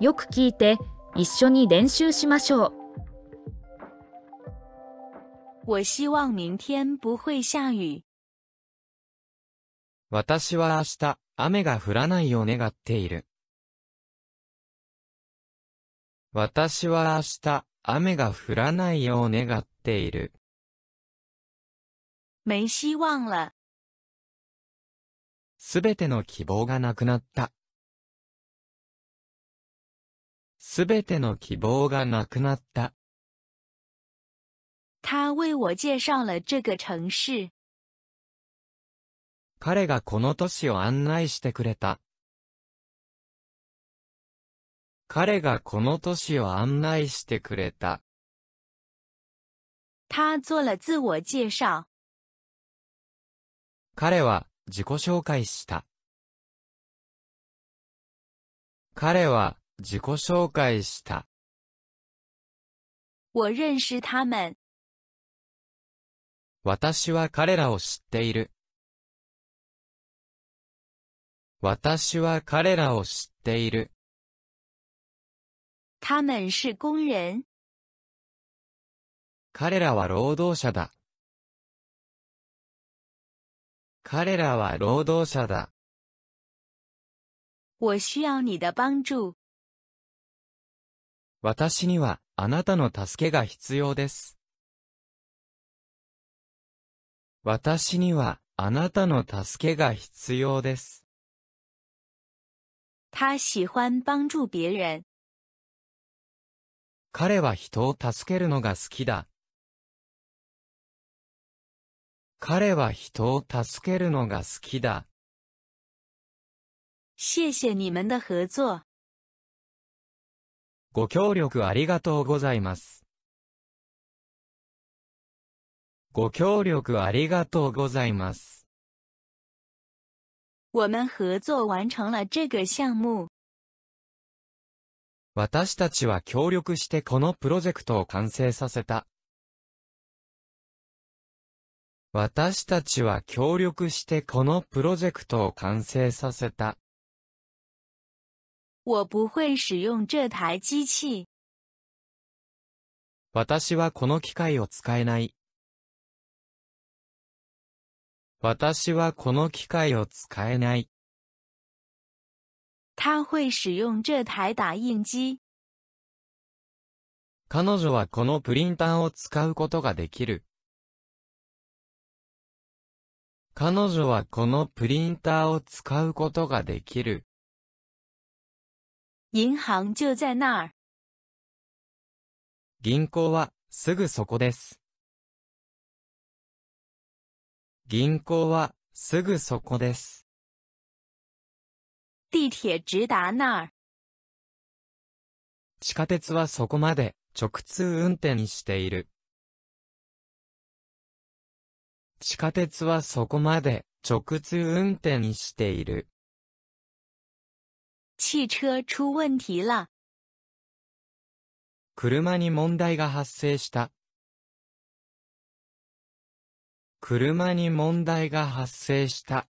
よく聞いて一緒に練習しましょう。我希望明天不会下雨。私は明日、雨が降らないを願っている。私は明日、雨が降らないよう願っている。没希望了。すべての希望がなくなった。すべての希望がなくなった。他为我介绍了这个城市。彼がこの都市を案内してくれた。彼がこの都市を案内してくれた。他做了自我介绍。彼は自己紹介した。彼は自己紹介した。我认识他们。私は彼らを知っている。私は彼らを知っている。他们是工人。彼らは労働者だ。彼らは労働者だ。我需要你的帮助。私にはあなたの助けが必要です。私にはあなたの助けが必要です。他喜欢帮助别人。彼は人を助けるのが好きだ。彼は人を助けるのが好きだ。谢谢你们的合作。ご協力ありがとうございます。ご協力ありがとうございます。我们合作完成了这个项目。私たちは協力してこのプロジェクトを完成させた。私たちは協力してこのプロジェクトを完成させた。我不会使用这台机器。私はこの機械を使えない。私はこの機械を使えない。他会使用这台打印機。彼女はこのプリンターを使うことができる。彼女はこのプリンターを使うことができる。銀行就在那儿。銀行はすぐそこです。銀行はすぐそこです。地铁直达那儿。地下鉄はそこまで直通運転している。地下鉄はそこまで直通運転している。汽車出問題了。車に問題が発生した。車に問題が発生した。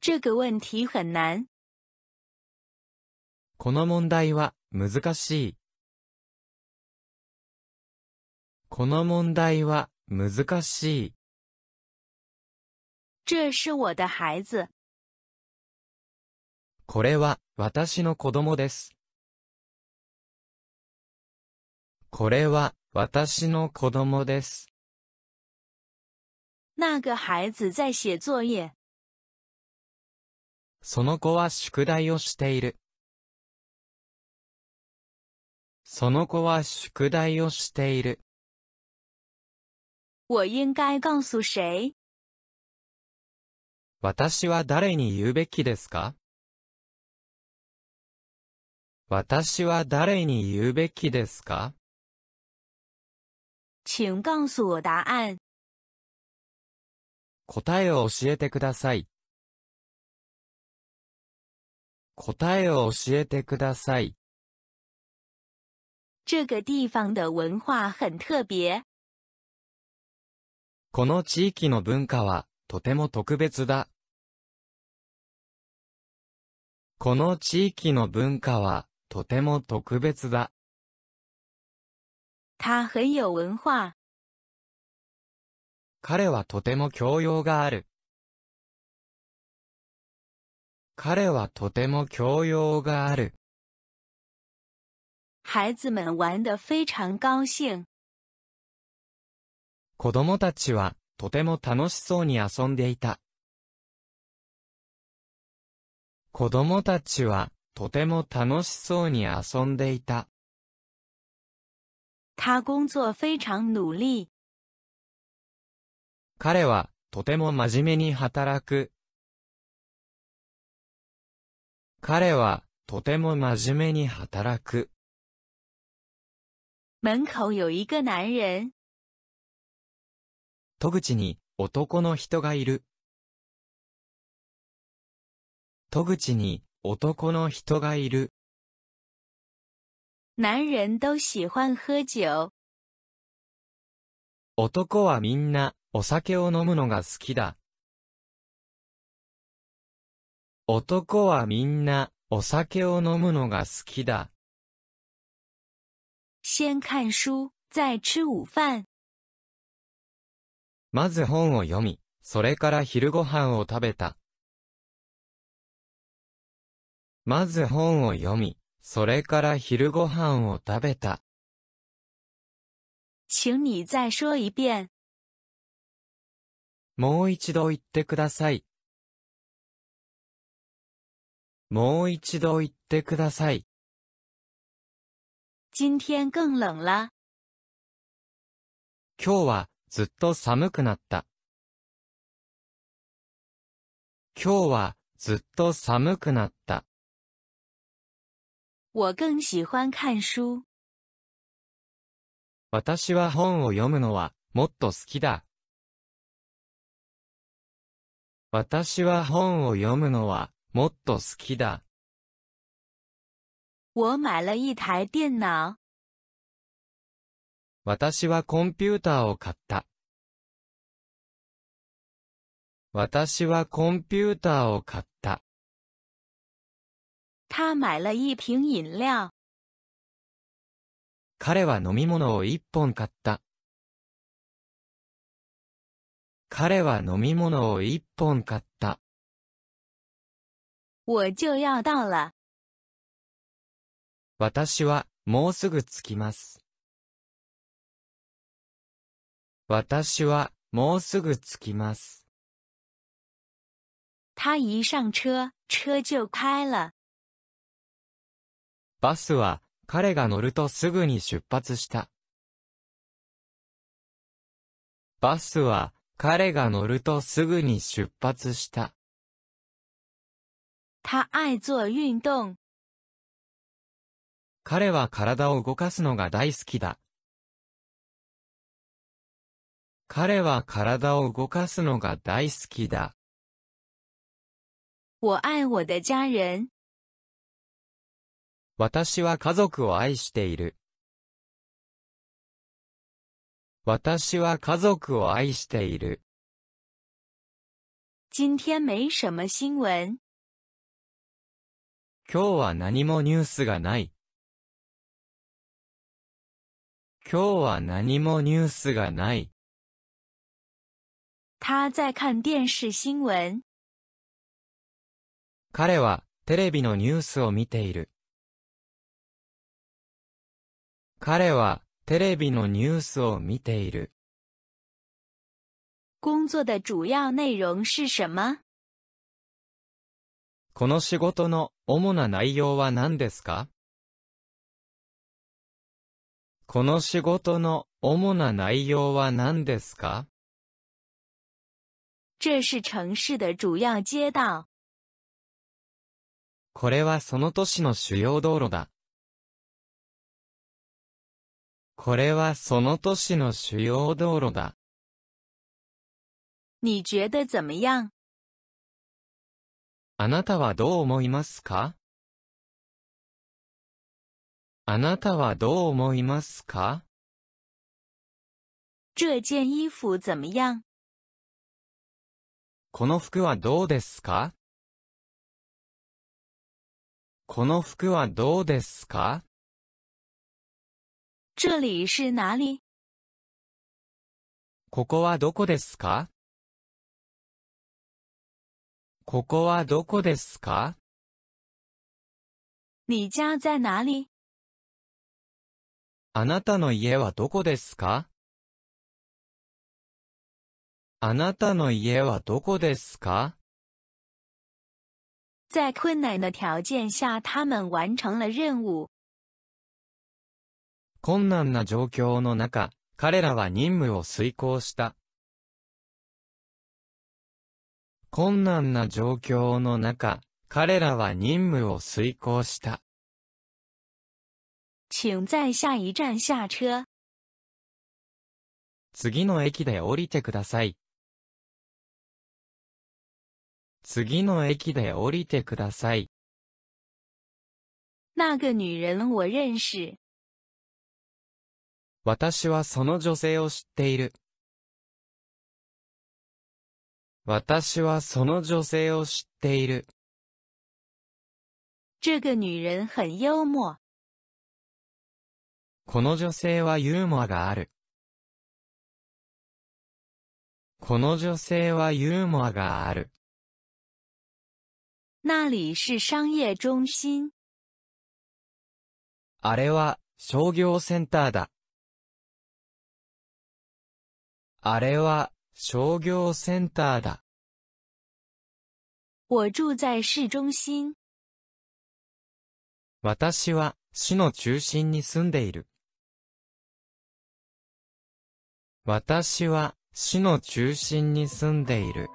这个问题很难。この問題は難しい。この問題は難しい。这是我的孩子。 これは私の子供です。これは私の子供です。那个孩子在写作业。その子は宿題をしている。その子は宿題をしている。我应该告诉谁？私は誰に言うべきですか？私は誰に言うべきですか？请告诉我答案。答えを教えてください。答えを教えてください。这个地方的文化很特别。この地域の文化はとても特別だ。この地域の文化は、とても特別だ。他很有文化。彼はとても教養がある。彼はとても教養がある。孩子们玩得非常高兴。子供たちは、とても楽しそうに遊んでいた。子供たちは、とても楽しそうに遊んでいた。他工作非常努力。彼は、とても真面目に働く。彼は、とても真面目に働く。门口有一个男人。戸口に、男の人がいる。戸口に、男の人がいる。男人都喜欢喝酒。男はみんな、お酒を飲むのが好きだ。男はみんな、お酒を飲むのが好きだ。先看书，再吃午饭。まず本を読み、それから昼ご飯を食べた。まず本を読み、それから昼ご飯を食べた。请你再说一遍。もう一度言ってください。もう一度言ってください。今天更冷了。今日はずっと寒くなった。今日はずっと寒くなった。我更喜欢看书。私は本を読むのはもっと好きだ。私は本を読むのはもっと好きだ。我买了一台电脑。私はコンピューターを買った。私はコンピューターを買った。他买了一瓶饮料。彼は飲み物を一本買った。彼は飲み物を一本買った。我就要到了。私はもうすぐ着きます。私はもうすぐ着きます。他一上车，车就开了。バスは彼が乗るとすぐに出発した。バスは彼が乗るとすぐに出発した。他爱做运动。彼は体を動かすのが大好きだ。彼は体を動かすのが大好きだ。我爱我的家人。私は家族を愛している。私は家族を愛している。今天没什么新闻。今日は何もニュースがない。今日は何もニュースがない。他在看电视新闻。彼はテレビのニュースを見ている。彼はテレビのニュースを見ている。工作的主要内容是什么？この仕事の主な内容は何ですか？この仕事の主な内容は何ですか？这是城市的主要街道。これはその都市の主要道路だ。これはその都市の主要道路だ。你觉得怎么样？あなたはどう思いますか？あなたはどう思いますか？这件衣服怎么样？この服はどうですか？この服はどうですか？这里是哪里？ここはどこですか？ここはどこですか？你家在哪里？あなたの家はどこですか？あなたの家はどこですか？在困难的条件下，他们完成了任务。困難な状況の中、彼らは任務を遂行した。困難な状況の中、彼らは任務を遂行した。请在下一站下车。次の駅で降りてください。次の駅で降りてください。那个女人我认识。私はその女性を知っている。私はその女性を知っている。这个女人很幽默。この女性はユーモアがある。この女性はユーモアがある。那里是商业中心。あれは商業センターだ。あれは商業センターだ。我住在市中心。私は市の中心に住んでいる。私は市の中心に住んでいる。